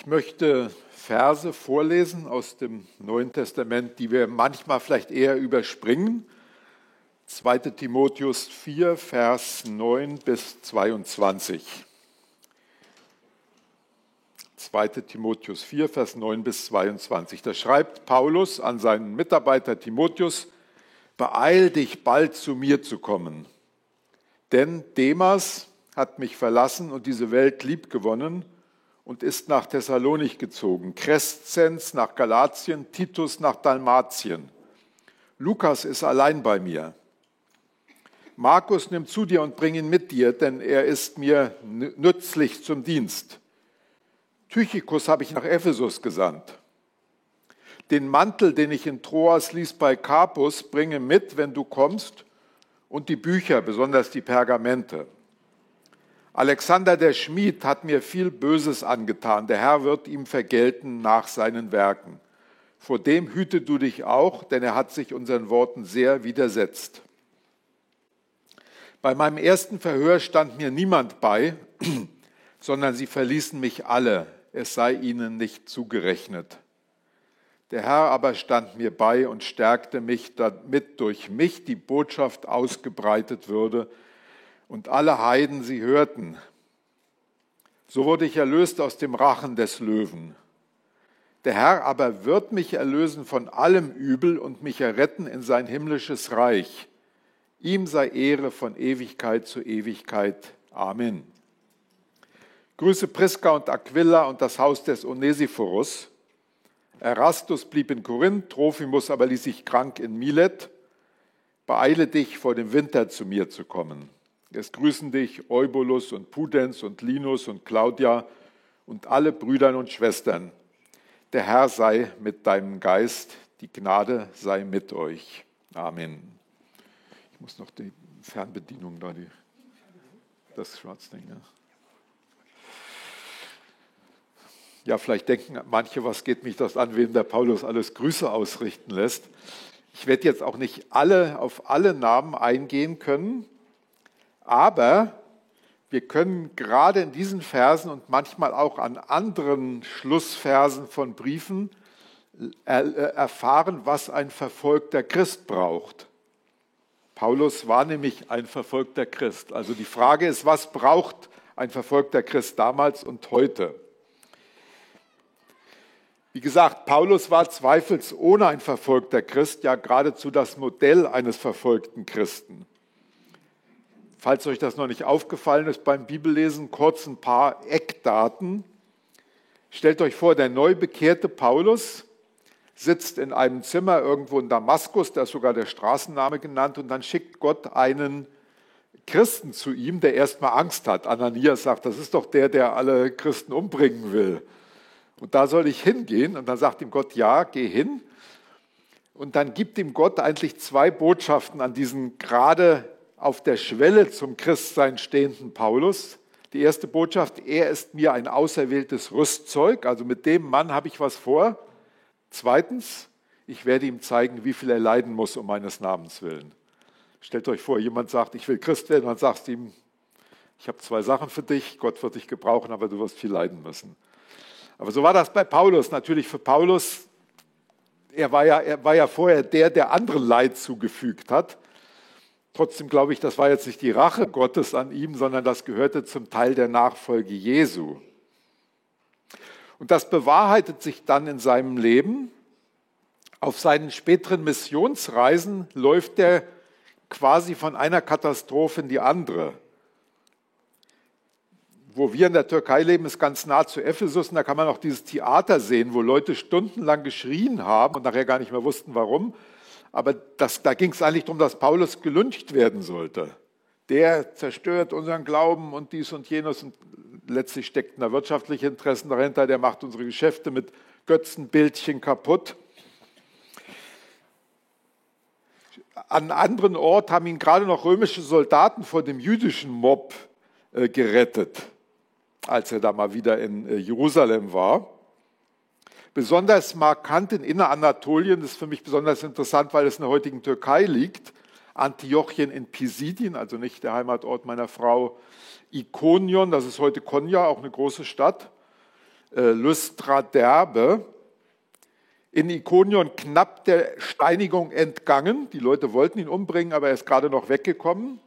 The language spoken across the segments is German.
Ich möchte Verse vorlesen aus dem Neuen Testament, die wir manchmal vielleicht eher überspringen. 2 Timotheus 4, Vers 9 bis 22. 2 Timotheus 4, Vers 9 bis 22. Da schreibt Paulus an seinen Mitarbeiter Timotheus, beeil dich bald zu mir zu kommen. Denn Demas hat mich verlassen und diese Welt liebgewonnen und ist nach Thessalonik gezogen, Crescens nach Galatien, Titus nach Dalmatien. Lukas ist allein bei mir. Markus nimm zu dir und bring ihn mit dir, denn er ist mir nützlich zum Dienst. Tychicus habe ich nach Ephesus gesandt. Den Mantel, den ich in Troas ließ bei Carpus, bringe mit, wenn du kommst, und die Bücher, besonders die Pergamente. Alexander der Schmied hat mir viel Böses angetan. Der Herr wird ihm vergelten nach seinen Werken. Vor dem hüte du dich auch, denn er hat sich unseren Worten sehr widersetzt. Bei meinem ersten Verhör stand mir niemand bei, sondern sie verließen mich alle. Es sei ihnen nicht zugerechnet. Der Herr aber stand mir bei und stärkte mich, damit durch mich die Botschaft ausgebreitet würde, und alle Heiden sie hörten. So wurde ich erlöst aus dem Rachen des Löwen. Der Herr aber wird mich erlösen von allem Übel und mich erretten in sein himmlisches Reich. Ihm sei Ehre von Ewigkeit zu Ewigkeit. Amen. Grüße Priska und Aquila und das Haus des Onesiphorus. Erastus blieb in Korinth, Trophimus aber ließ sich krank in Milet. Beeile dich, vor dem Winter zu mir zu kommen. Es grüßen dich Eubulus und Pudens und Linus und Claudia und alle Brüder und Schwestern. Der Herr sei mit deinem Geist, die Gnade sei mit euch. Amen. Ich muss noch die Fernbedienung da, die, das Schwarzding. Ja. ja, vielleicht denken manche, was geht mich das an, wem der Paulus alles Grüße ausrichten lässt. Ich werde jetzt auch nicht alle auf alle Namen eingehen können. Aber wir können gerade in diesen Versen und manchmal auch an anderen Schlussversen von Briefen äh, erfahren, was ein verfolgter Christ braucht. Paulus war nämlich ein verfolgter Christ. Also die Frage ist, was braucht ein verfolgter Christ damals und heute? Wie gesagt, Paulus war zweifelsohne ein verfolgter Christ, ja geradezu das Modell eines verfolgten Christen. Falls euch das noch nicht aufgefallen ist beim Bibellesen, kurz ein paar Eckdaten. Stellt euch vor, der neu bekehrte Paulus sitzt in einem Zimmer irgendwo in Damaskus, da ist sogar der Straßenname genannt, und dann schickt Gott einen Christen zu ihm, der erstmal Angst hat. Ananias sagt, das ist doch der, der alle Christen umbringen will. Und da soll ich hingehen. Und dann sagt ihm Gott, ja, geh hin. Und dann gibt ihm Gott eigentlich zwei Botschaften an diesen gerade auf der Schwelle zum Christsein stehenden Paulus. Die erste Botschaft, er ist mir ein auserwähltes Rüstzeug, also mit dem Mann habe ich was vor. Zweitens, ich werde ihm zeigen, wie viel er leiden muss um meines Namens willen. Stellt euch vor, jemand sagt, ich will Christ werden, dann sagst du ihm, ich habe zwei Sachen für dich, Gott wird dich gebrauchen, aber du wirst viel leiden müssen. Aber so war das bei Paulus. Natürlich für Paulus, er war ja, er war ja vorher der, der anderen Leid zugefügt hat. Trotzdem glaube ich, das war jetzt nicht die Rache Gottes an ihm, sondern das gehörte zum Teil der Nachfolge Jesu. Und das bewahrheitet sich dann in seinem Leben. Auf seinen späteren Missionsreisen läuft er quasi von einer Katastrophe in die andere. Wo wir in der Türkei leben, ist ganz nah zu Ephesus und da kann man auch dieses Theater sehen, wo Leute stundenlang geschrien haben und nachher gar nicht mehr wussten, warum. Aber das, da ging es eigentlich darum, dass Paulus gelüncht werden sollte. Der zerstört unseren Glauben und dies und jenes und letztlich steckten da wirtschaftliche Interessen dahinter. Der macht unsere Geschäfte mit Götzenbildchen kaputt. An anderen Ort haben ihn gerade noch römische Soldaten vor dem jüdischen Mob äh, gerettet, als er da mal wieder in äh, Jerusalem war. Besonders markant in Inneranatolien, das ist für mich besonders interessant, weil es in der heutigen Türkei liegt, Antiochien in Pisidien, also nicht der Heimatort meiner Frau, Ikonion, das ist heute Konya, auch eine große Stadt. äh, Lystra Derbe. In Ikonion knapp der Steinigung entgangen. Die Leute wollten ihn umbringen, aber er ist gerade noch weggekommen.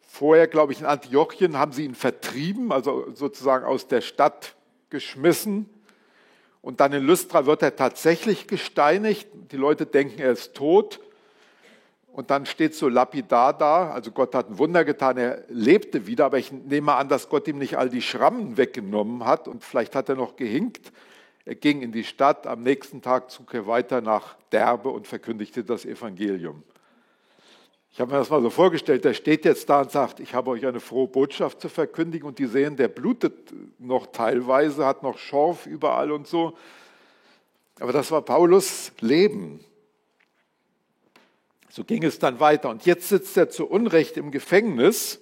Vorher, glaube ich, in Antiochien haben sie ihn vertrieben, also sozusagen aus der Stadt geschmissen. Und dann in Lystra wird er tatsächlich gesteinigt. Die Leute denken, er ist tot. Und dann steht so lapidar da, also Gott hat ein Wunder getan, er lebte wieder, aber ich nehme an, dass Gott ihm nicht all die Schrammen weggenommen hat und vielleicht hat er noch gehinkt. Er ging in die Stadt, am nächsten Tag zog er weiter nach Derbe und verkündigte das Evangelium. Ich habe mir das mal so vorgestellt, der steht jetzt da und sagt, ich habe euch eine frohe Botschaft zu verkündigen und die sehen, der blutet noch teilweise, hat noch Schorf überall und so. Aber das war Paulus Leben. So ging es dann weiter. Und jetzt sitzt er zu Unrecht im Gefängnis.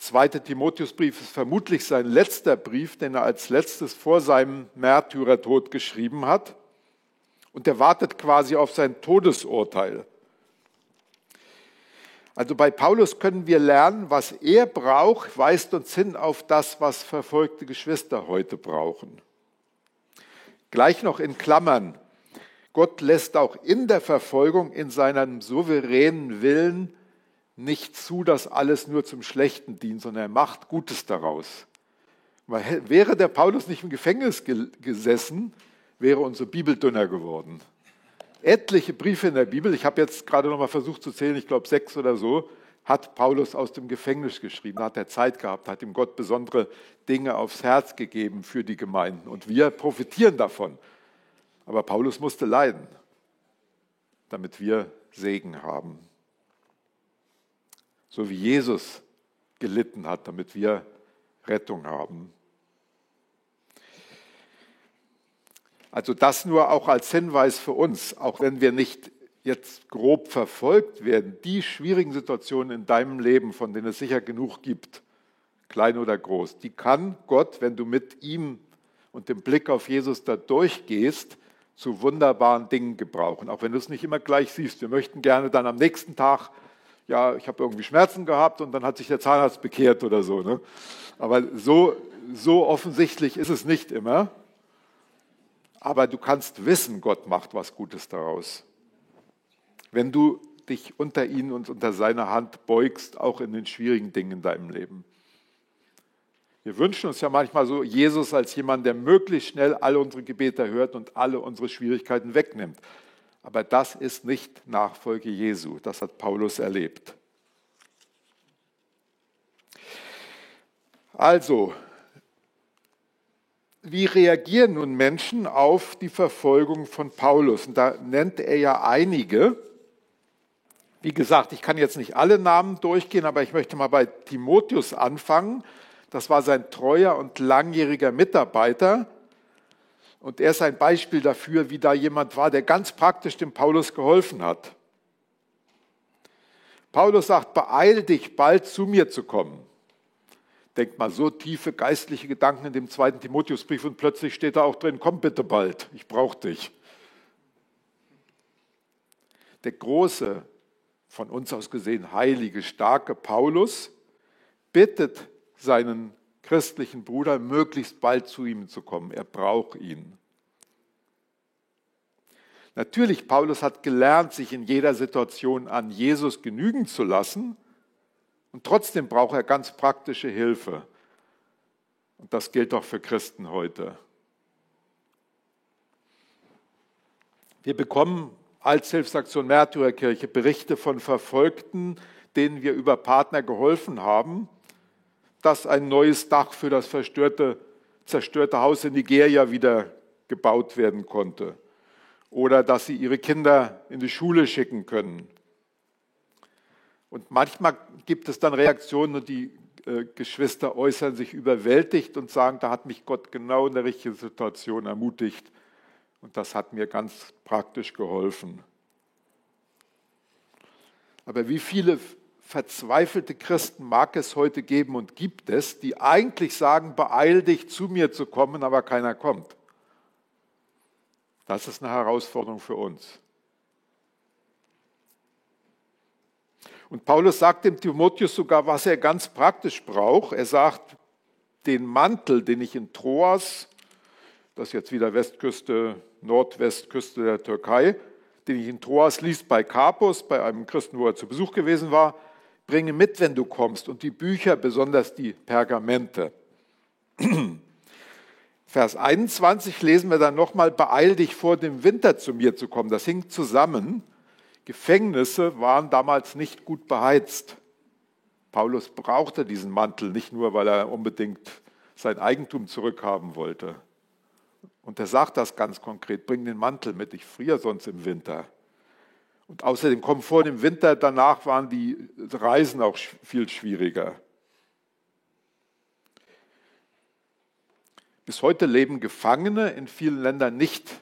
Zweiter Timotheusbrief ist vermutlich sein letzter Brief, den er als letztes vor seinem Märtyrertod geschrieben hat. Und er wartet quasi auf sein Todesurteil. Also bei Paulus können wir lernen, was er braucht, weist uns hin auf das, was verfolgte Geschwister heute brauchen. Gleich noch in Klammern. Gott lässt auch in der Verfolgung in seinem souveränen Willen nicht zu, dass alles nur zum Schlechten dient, sondern er macht Gutes daraus. Wäre der Paulus nicht im Gefängnis gesessen, wäre unsere Bibel dünner geworden. Etliche Briefe in der Bibel, ich habe jetzt gerade noch mal versucht zu zählen, ich glaube sechs oder so, hat Paulus aus dem Gefängnis geschrieben. Hat er Zeit gehabt, hat ihm Gott besondere Dinge aufs Herz gegeben für die Gemeinden. Und wir profitieren davon. Aber Paulus musste leiden, damit wir Segen haben. So wie Jesus gelitten hat, damit wir Rettung haben. Also das nur auch als Hinweis für uns, auch wenn wir nicht jetzt grob verfolgt werden, die schwierigen Situationen in deinem Leben, von denen es sicher genug gibt, klein oder groß, die kann Gott, wenn du mit ihm und dem Blick auf Jesus da durchgehst, zu wunderbaren Dingen gebrauchen, auch wenn du es nicht immer gleich siehst. Wir möchten gerne dann am nächsten Tag, ja, ich habe irgendwie Schmerzen gehabt und dann hat sich der Zahnarzt bekehrt oder so. Ne? Aber so, so offensichtlich ist es nicht immer. Aber du kannst wissen, Gott macht was Gutes daraus. Wenn du dich unter ihn und unter seiner Hand beugst, auch in den schwierigen Dingen in deinem Leben. Wir wünschen uns ja manchmal so Jesus als jemand, der möglichst schnell alle unsere Gebete hört und alle unsere Schwierigkeiten wegnimmt. Aber das ist nicht Nachfolge Jesu. Das hat Paulus erlebt. Also, wie reagieren nun Menschen auf die Verfolgung von Paulus? Und da nennt er ja einige. Wie gesagt, ich kann jetzt nicht alle Namen durchgehen, aber ich möchte mal bei Timotheus anfangen. Das war sein treuer und langjähriger Mitarbeiter. Und er ist ein Beispiel dafür, wie da jemand war, der ganz praktisch dem Paulus geholfen hat. Paulus sagt, beeil dich, bald zu mir zu kommen. Denkt mal, so tiefe geistliche Gedanken in dem zweiten Timotheusbrief und plötzlich steht da auch drin, komm bitte bald, ich brauche dich. Der große, von uns aus gesehen heilige, starke Paulus bittet seinen christlichen Bruder möglichst bald zu ihm zu kommen. Er braucht ihn. Natürlich, Paulus hat gelernt, sich in jeder Situation an Jesus genügen zu lassen. Und trotzdem braucht er ganz praktische Hilfe. Und das gilt auch für Christen heute. Wir bekommen als Hilfsaktion Märtyrerkirche Berichte von Verfolgten, denen wir über Partner geholfen haben dass ein neues Dach für das verstörte, zerstörte Haus in Nigeria wieder gebaut werden konnte oder dass sie ihre Kinder in die Schule schicken können. Und manchmal gibt es dann Reaktionen und die äh, Geschwister äußern sich überwältigt und sagen, da hat mich Gott genau in der richtigen Situation ermutigt und das hat mir ganz praktisch geholfen. Aber wie viele verzweifelte Christen mag es heute geben und gibt es, die eigentlich sagen, beeil dich zu mir zu kommen, aber keiner kommt. Das ist eine Herausforderung für uns. Und Paulus sagt dem Timotheus sogar, was er ganz praktisch braucht. Er sagt, den Mantel, den ich in Troas das ist jetzt wieder Westküste, Nordwestküste der Türkei, den ich in Troas liest bei Karpus, bei einem Christen, wo er zu Besuch gewesen war. Bringe mit, wenn du kommst, und die Bücher, besonders die Pergamente. Vers 21 lesen wir dann nochmal, beeil dich vor dem Winter zu mir zu kommen. Das hing zusammen. Gefängnisse waren damals nicht gut beheizt. Paulus brauchte diesen Mantel nicht nur, weil er unbedingt sein Eigentum zurückhaben wollte. Und er sagt das ganz konkret, bring den Mantel mit, ich friere sonst im Winter. Und außerdem kommen vor dem Winter, danach waren die Reisen auch viel schwieriger. Bis heute leben Gefangene in vielen Ländern nicht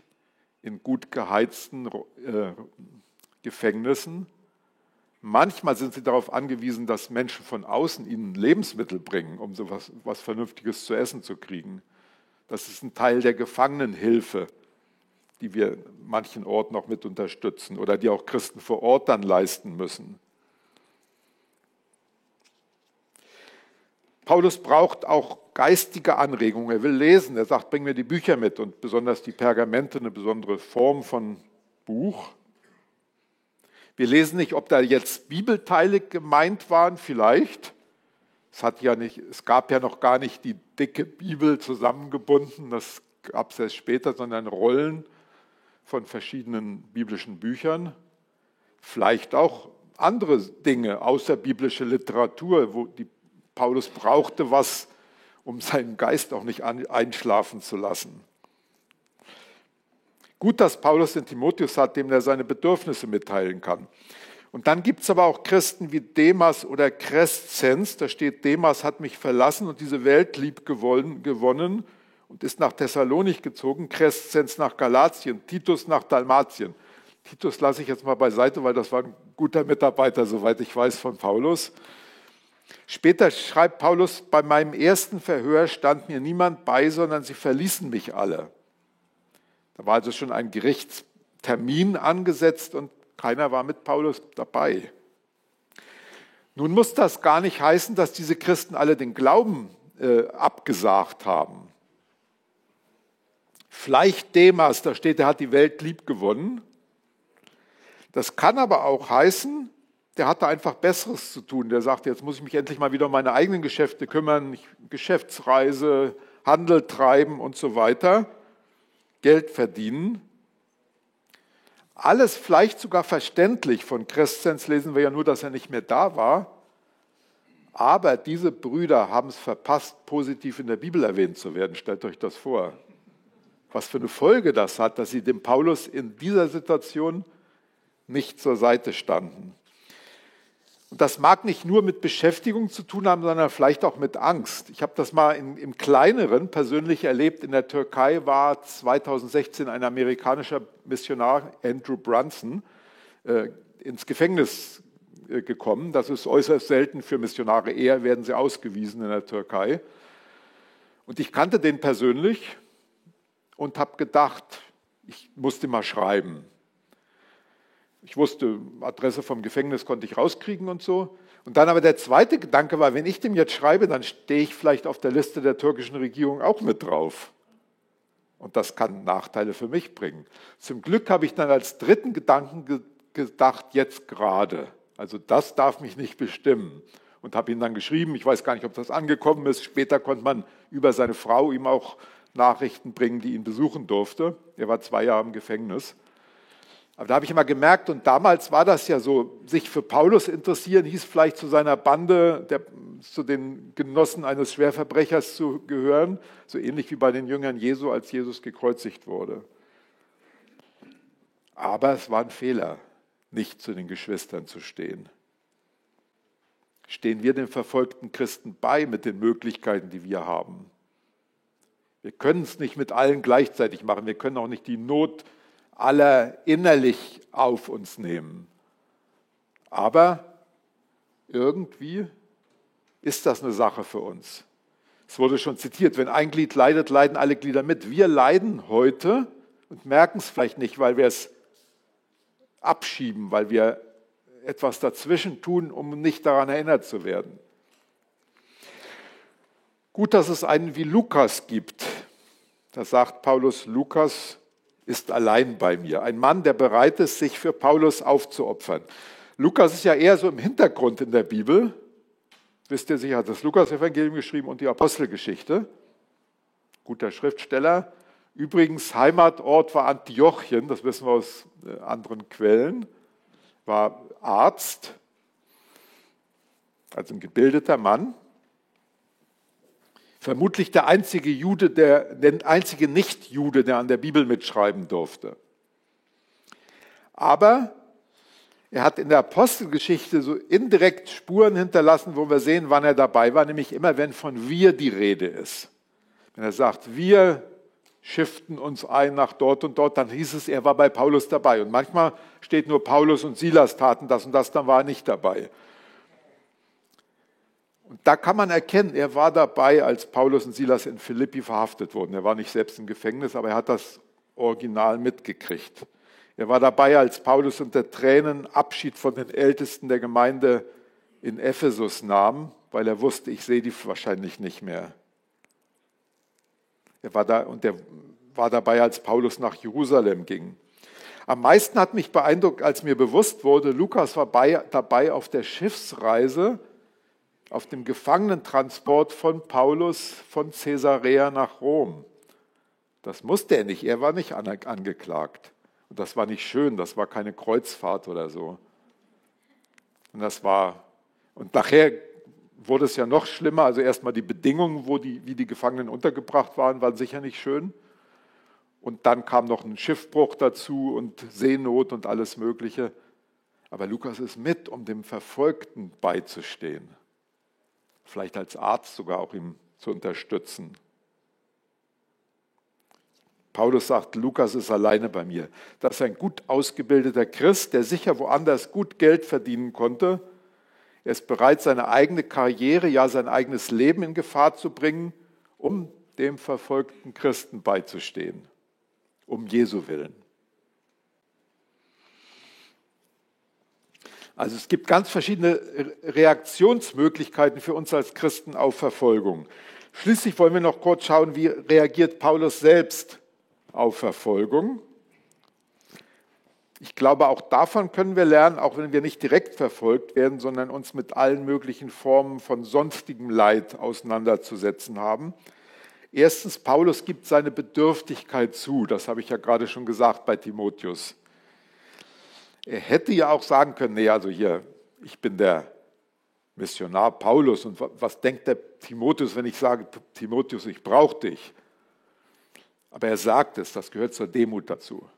in gut geheizten äh, Gefängnissen. Manchmal sind sie darauf angewiesen, dass Menschen von außen ihnen Lebensmittel bringen, um so was, was Vernünftiges zu essen zu kriegen. Das ist ein Teil der Gefangenenhilfe, die wir manchen Orten noch mit unterstützen oder die auch Christen vor Ort dann leisten müssen. Paulus braucht auch geistige Anregungen. Er will lesen. Er sagt, bring mir die Bücher mit und besonders die Pergamente, eine besondere Form von Buch. Wir lesen nicht, ob da jetzt Bibelteile gemeint waren, vielleicht. Es, hat ja nicht, es gab ja noch gar nicht die dicke Bibel zusammengebunden, das gab es erst später, sondern Rollen von verschiedenen biblischen Büchern. Vielleicht auch andere Dinge, außerbiblische Literatur, wo die Paulus brauchte was, um seinen Geist auch nicht einschlafen zu lassen. Gut, dass Paulus den Timotheus hat, dem er seine Bedürfnisse mitteilen kann. Und dann gibt es aber auch Christen wie Demas oder Crescens. Da steht, Demas hat mich verlassen und diese Welt lieb gewonnen und ist nach Thessalonik gezogen, Crescens nach Galatien, Titus nach Dalmatien. Titus lasse ich jetzt mal beiseite, weil das war ein guter Mitarbeiter, soweit ich weiß, von Paulus. Später schreibt Paulus, bei meinem ersten Verhör stand mir niemand bei, sondern sie verließen mich alle. Da war also schon ein Gerichtstermin angesetzt und keiner war mit Paulus dabei. Nun muss das gar nicht heißen, dass diese Christen alle den Glauben äh, abgesagt haben. Vielleicht Demas, da steht, er hat die Welt lieb gewonnen. Das kann aber auch heißen, der hatte einfach Besseres zu tun. Der sagte, jetzt muss ich mich endlich mal wieder um meine eigenen Geschäfte kümmern, Geschäftsreise, Handel treiben und so weiter, Geld verdienen. Alles vielleicht sogar verständlich. Von Crescens lesen wir ja nur, dass er nicht mehr da war. Aber diese Brüder haben es verpasst, positiv in der Bibel erwähnt zu werden. Stellt euch das vor. Was für eine Folge das hat, dass sie dem Paulus in dieser Situation nicht zur Seite standen. Und das mag nicht nur mit Beschäftigung zu tun haben, sondern vielleicht auch mit Angst. Ich habe das mal in, im kleineren persönlich erlebt. In der Türkei war 2016 ein amerikanischer Missionar, Andrew Brunson, äh, ins Gefängnis äh, gekommen. Das ist äußerst selten für Missionare. Eher werden sie ausgewiesen in der Türkei. Und ich kannte den persönlich und habe gedacht, ich musste mal schreiben. Ich wusste, Adresse vom Gefängnis konnte ich rauskriegen und so. Und dann aber der zweite Gedanke war, wenn ich dem jetzt schreibe, dann stehe ich vielleicht auf der Liste der türkischen Regierung auch mit drauf. Und das kann Nachteile für mich bringen. Zum Glück habe ich dann als dritten Gedanken ge gedacht, jetzt gerade. Also das darf mich nicht bestimmen. Und habe ihn dann geschrieben, ich weiß gar nicht, ob das angekommen ist. Später konnte man über seine Frau ihm auch Nachrichten bringen, die ihn besuchen durfte. Er war zwei Jahre im Gefängnis. Aber da habe ich immer gemerkt, und damals war das ja so, sich für Paulus interessieren, hieß vielleicht zu seiner Bande, der, zu den Genossen eines Schwerverbrechers zu gehören, so ähnlich wie bei den Jüngern Jesu, als Jesus gekreuzigt wurde. Aber es war ein Fehler, nicht zu den Geschwistern zu stehen. Stehen wir den verfolgten Christen bei mit den Möglichkeiten, die wir haben? Wir können es nicht mit allen gleichzeitig machen. Wir können auch nicht die Not aller innerlich auf uns nehmen. Aber irgendwie ist das eine Sache für uns. Es wurde schon zitiert, wenn ein Glied leidet, leiden alle Glieder mit. Wir leiden heute und merken es vielleicht nicht, weil wir es abschieben, weil wir etwas dazwischen tun, um nicht daran erinnert zu werden. Gut, dass es einen wie Lukas gibt, Da sagt Paulus, Lukas ist allein bei mir. Ein Mann, der bereit ist, sich für Paulus aufzuopfern. Lukas ist ja eher so im Hintergrund in der Bibel. Wisst ihr sicher, hat das Lukas-Evangelium geschrieben und die Apostelgeschichte. Guter Schriftsteller. Übrigens, Heimatort war Antiochien, das wissen wir aus äh, anderen Quellen. War Arzt, also ein gebildeter Mann. Vermutlich der einzige Jude, der, der einzige Nicht-Jude, der an der Bibel mitschreiben durfte. Aber er hat in der Apostelgeschichte so indirekt Spuren hinterlassen, wo wir sehen, wann er dabei war, nämlich immer, wenn von wir die Rede ist. Wenn er sagt, wir schifften uns ein nach dort und dort, dann hieß es, er war bei Paulus dabei. Und manchmal steht nur Paulus und Silas taten das und das, dann war er nicht dabei. Und da kann man erkennen, er war dabei, als Paulus und Silas in Philippi verhaftet wurden. Er war nicht selbst im Gefängnis, aber er hat das Original mitgekriegt. Er war dabei, als Paulus unter Tränen Abschied von den Ältesten der Gemeinde in Ephesus nahm, weil er wusste, ich sehe die wahrscheinlich nicht mehr. Er war da und er war dabei, als Paulus nach Jerusalem ging. Am meisten hat mich beeindruckt, als mir bewusst wurde, Lukas war bei, dabei auf der Schiffsreise, auf dem Gefangenentransport von Paulus von Caesarea nach Rom. Das musste er nicht, er war nicht angeklagt. Und das war nicht schön, das war keine Kreuzfahrt oder so. Und das war, und nachher wurde es ja noch schlimmer. Also erstmal die Bedingungen, wo die, wie die Gefangenen untergebracht waren, waren sicher nicht schön. Und dann kam noch ein Schiffbruch dazu und Seenot und alles Mögliche. Aber Lukas ist mit, um dem Verfolgten beizustehen. Vielleicht als Arzt sogar auch ihm zu unterstützen. Paulus sagt, Lukas ist alleine bei mir. Das ist ein gut ausgebildeter Christ, der sicher woanders gut Geld verdienen konnte. Er ist bereit, seine eigene Karriere, ja sein eigenes Leben in Gefahr zu bringen, um dem verfolgten Christen beizustehen, um Jesu willen. Also es gibt ganz verschiedene Reaktionsmöglichkeiten für uns als Christen auf Verfolgung. Schließlich wollen wir noch kurz schauen, wie reagiert Paulus selbst auf Verfolgung. Ich glaube, auch davon können wir lernen, auch wenn wir nicht direkt verfolgt werden, sondern uns mit allen möglichen Formen von sonstigem Leid auseinanderzusetzen haben. Erstens, Paulus gibt seine Bedürftigkeit zu, das habe ich ja gerade schon gesagt bei Timotheus. Er hätte ja auch sagen können, nee, also hier, ich bin der Missionar Paulus und was denkt der Timotheus, wenn ich sage, Timotheus, ich brauche dich? Aber er sagt es, das gehört zur Demut dazu.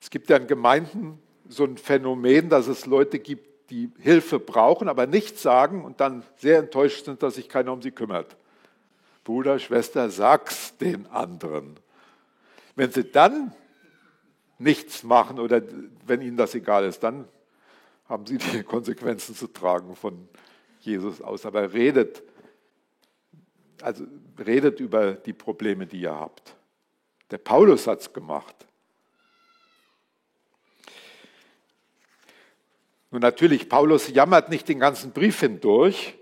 Es gibt ja in Gemeinden so ein Phänomen, dass es Leute gibt, die Hilfe brauchen, aber nichts sagen und dann sehr enttäuscht sind, dass sich keiner um sie kümmert. Bruder, Schwester, sag's den anderen. Wenn sie dann nichts machen oder wenn ihnen das egal ist, dann haben sie die Konsequenzen zu tragen von Jesus aus. Aber redet also redet über die Probleme, die ihr habt. Der Paulus hat es gemacht. Nun natürlich, Paulus jammert nicht den ganzen Brief hindurch,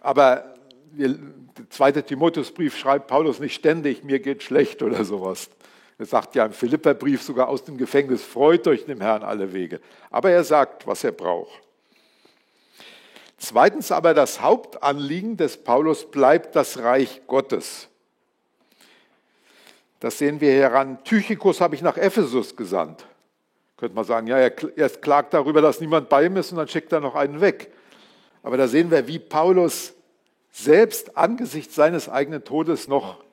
aber der zweite Timotheusbrief schreibt Paulus nicht ständig, mir geht schlecht oder sowas. Er sagt ja im Philipperbrief sogar aus dem Gefängnis, freut euch dem Herrn alle Wege. Aber er sagt, was er braucht. Zweitens aber das Hauptanliegen des Paulus bleibt das Reich Gottes. Das sehen wir heran. Tychikus habe ich nach Ephesus gesandt. Könnte man sagen, ja, er, klagt darüber, dass niemand bei ihm ist und dann schickt er noch einen weg. Aber da sehen wir, wie Paulus selbst angesichts seines eigenen Todes noch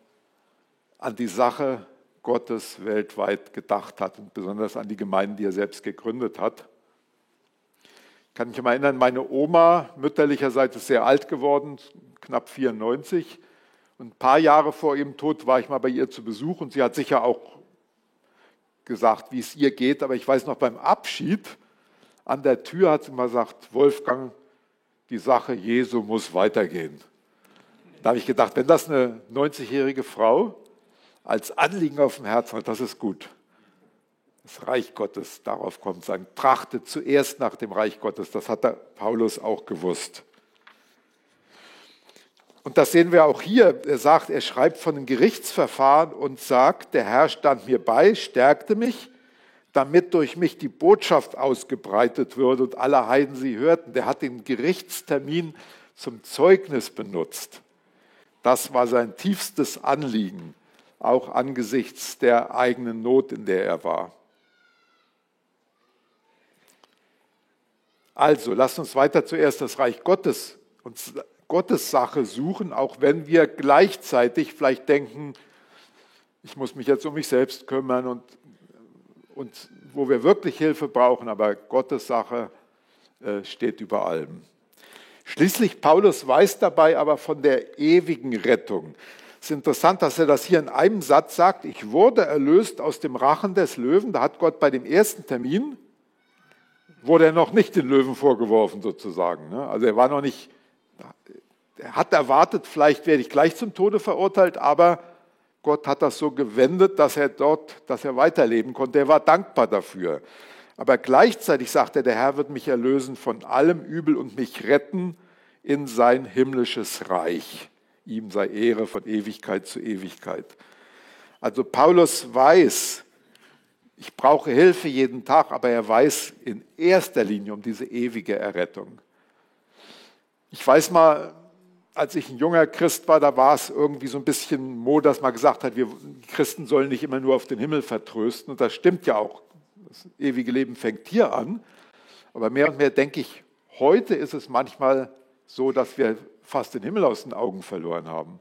an die Sache Gottes weltweit gedacht hat und besonders an die Gemeinden, die er selbst gegründet hat kann mich mal erinnern, meine Oma mütterlicherseits ist sehr alt geworden, knapp 94. Und ein paar Jahre vor ihrem Tod war ich mal bei ihr zu Besuch und sie hat sicher auch gesagt, wie es ihr geht. Aber ich weiß noch beim Abschied an der Tür hat sie mal gesagt, Wolfgang, die Sache Jesu muss weitergehen. Da habe ich gedacht, wenn das eine 90-jährige Frau als Anliegen auf dem Herzen hat, das ist gut das Reich Gottes, darauf kommt sagen, trachtet zuerst nach dem Reich Gottes. Das hat der Paulus auch gewusst. Und das sehen wir auch hier. Er sagt, er schreibt von einem Gerichtsverfahren und sagt, der Herr stand mir bei, stärkte mich, damit durch mich die Botschaft ausgebreitet würde und alle Heiden sie hörten. Der hat den Gerichtstermin zum Zeugnis benutzt. Das war sein tiefstes Anliegen, auch angesichts der eigenen Not, in der er war. Also, lasst uns weiter zuerst das Reich Gottes uns Gottes Sache suchen, auch wenn wir gleichzeitig vielleicht denken, ich muss mich jetzt um mich selbst kümmern und, und wo wir wirklich Hilfe brauchen, aber Gottes Sache äh, steht über allem. Schließlich Paulus weiß dabei aber von der ewigen Rettung. Es ist interessant, dass er das hier in einem Satz sagt, ich wurde erlöst aus dem Rachen des Löwen. Da hat Gott bei dem ersten Termin, wurde er noch nicht den Löwen vorgeworfen sozusagen. Ne? Also er war noch nicht er hat erwartet, vielleicht werde ich gleich zum Tode verurteilt, aber Gott hat das so gewendet, dass er dort, dass er weiterleben konnte. Er war dankbar dafür. Aber gleichzeitig sagt er, der Herr wird mich erlösen von allem Übel und mich retten in sein himmlisches Reich. Ihm sei Ehre von Ewigkeit zu Ewigkeit. Also Paulus weiß, ich brauche Hilfe jeden Tag, aber er weiß in erster Linie um diese ewige Errettung. Ich weiß mal, als ich ein junger Christ war, da war es irgendwie so ein bisschen Mode, dass man gesagt hat, wir Christen sollen nicht immer nur auf den Himmel vertrösten. Und das stimmt ja auch. Das ewige Leben fängt hier an. Aber mehr und mehr denke ich, heute ist es manchmal so, dass wir fast den Himmel aus den Augen verloren haben.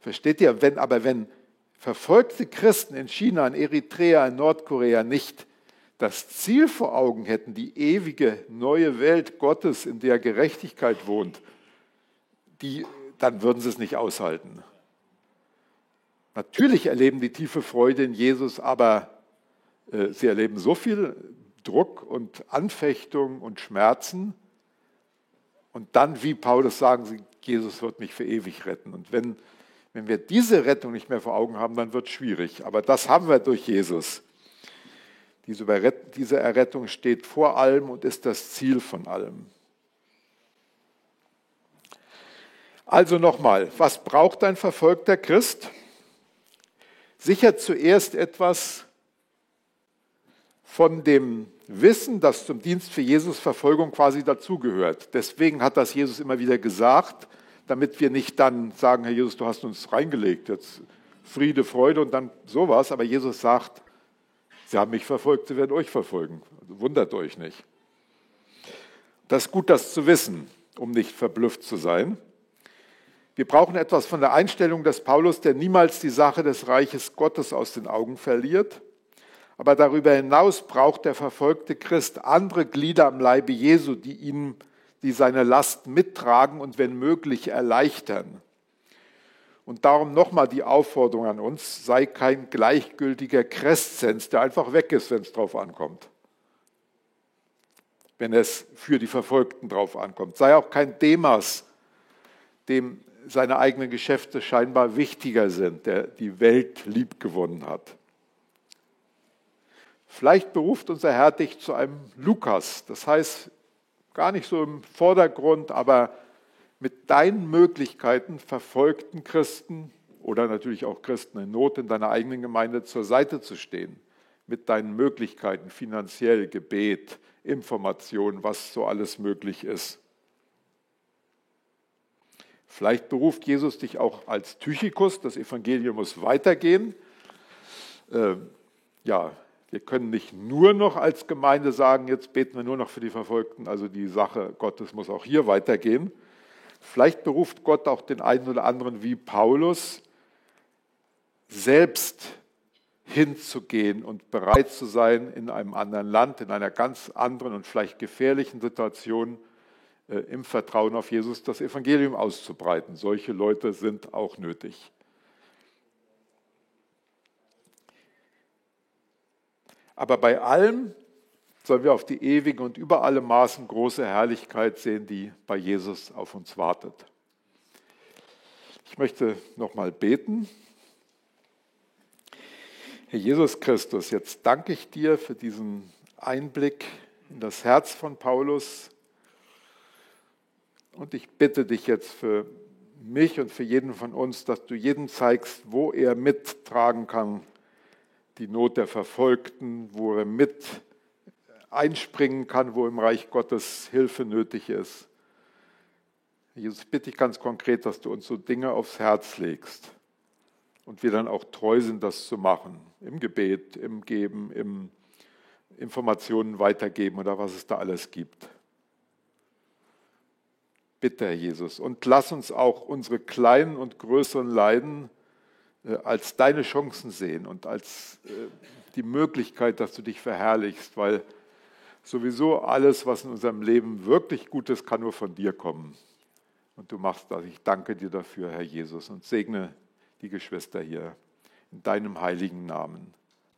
Versteht ihr? Wenn, aber wenn verfolgte Christen in China, in Eritrea, in Nordkorea nicht das Ziel vor Augen hätten, die ewige neue Welt Gottes, in der Gerechtigkeit wohnt, die, dann würden sie es nicht aushalten. Natürlich erleben die tiefe Freude in Jesus, aber äh, sie erleben so viel Druck und Anfechtung und Schmerzen. Und dann, wie Paulus sagen sie, Jesus wird mich für ewig retten. Und wenn, wenn wir diese Rettung nicht mehr vor Augen haben, dann wird es schwierig. Aber das haben wir durch Jesus. Diese Errettung steht vor allem und ist das Ziel von allem. Also nochmal, was braucht ein verfolgter Christ? Sicher zuerst etwas von dem Wissen, das zum Dienst für Jesus Verfolgung quasi dazugehört. Deswegen hat das Jesus immer wieder gesagt, damit wir nicht dann sagen, Herr Jesus, du hast uns reingelegt, jetzt Friede, Freude und dann sowas. Aber Jesus sagt, Sie haben mich verfolgt, Sie werden euch verfolgen. Also wundert euch nicht. Das ist gut, das zu wissen, um nicht verblüfft zu sein. Wir brauchen etwas von der Einstellung des Paulus, der niemals die Sache des Reiches Gottes aus den Augen verliert. Aber darüber hinaus braucht der verfolgte Christ andere Glieder am Leibe Jesu, die ihm, die seine Last mittragen und wenn möglich erleichtern. Und darum nochmal die Aufforderung an uns, sei kein gleichgültiger Crescens, der einfach weg ist, wenn es drauf ankommt. Wenn es für die Verfolgten drauf ankommt. Sei auch kein Demas, dem seine eigenen Geschäfte scheinbar wichtiger sind, der die Welt liebgewonnen hat. Vielleicht beruft unser Herr dich zu einem Lukas, das heißt gar nicht so im Vordergrund, aber mit deinen Möglichkeiten verfolgten Christen oder natürlich auch Christen in Not in deiner eigenen Gemeinde zur Seite zu stehen. Mit deinen Möglichkeiten, finanziell, Gebet, Information, was so alles möglich ist. Vielleicht beruft Jesus dich auch als Tychikus, das Evangelium muss weitergehen. Äh, ja, wir können nicht nur noch als Gemeinde sagen, jetzt beten wir nur noch für die Verfolgten, also die Sache Gottes muss auch hier weitergehen. Vielleicht beruft Gott auch den einen oder anderen wie Paulus, selbst hinzugehen und bereit zu sein, in einem anderen Land, in einer ganz anderen und vielleicht gefährlichen Situation äh, im Vertrauen auf Jesus das Evangelium auszubreiten. Solche Leute sind auch nötig. Aber bei allem sollen wir auf die ewige und über alle Maßen große Herrlichkeit sehen, die bei Jesus auf uns wartet. Ich möchte nochmal beten. Herr Jesus Christus, jetzt danke ich dir für diesen Einblick in das Herz von Paulus, und ich bitte dich jetzt für mich und für jeden von uns, dass du jedem zeigst, wo er mittragen kann, die Not der Verfolgten, wo er mit einspringen kann, wo im Reich Gottes Hilfe nötig ist. Jesus, bitte ich ganz konkret, dass du uns so Dinge aufs Herz legst und wir dann auch treu sind, das zu machen. Im Gebet, im Geben, im Informationen weitergeben oder was es da alles gibt. Bitte, Herr Jesus, und lass uns auch unsere kleinen und größeren Leiden als deine Chancen sehen und als äh, die Möglichkeit, dass du dich verherrlichst, weil sowieso alles, was in unserem Leben wirklich gut ist, kann nur von dir kommen. Und du machst das. Ich danke dir dafür, Herr Jesus, und segne die Geschwister hier in deinem heiligen Namen.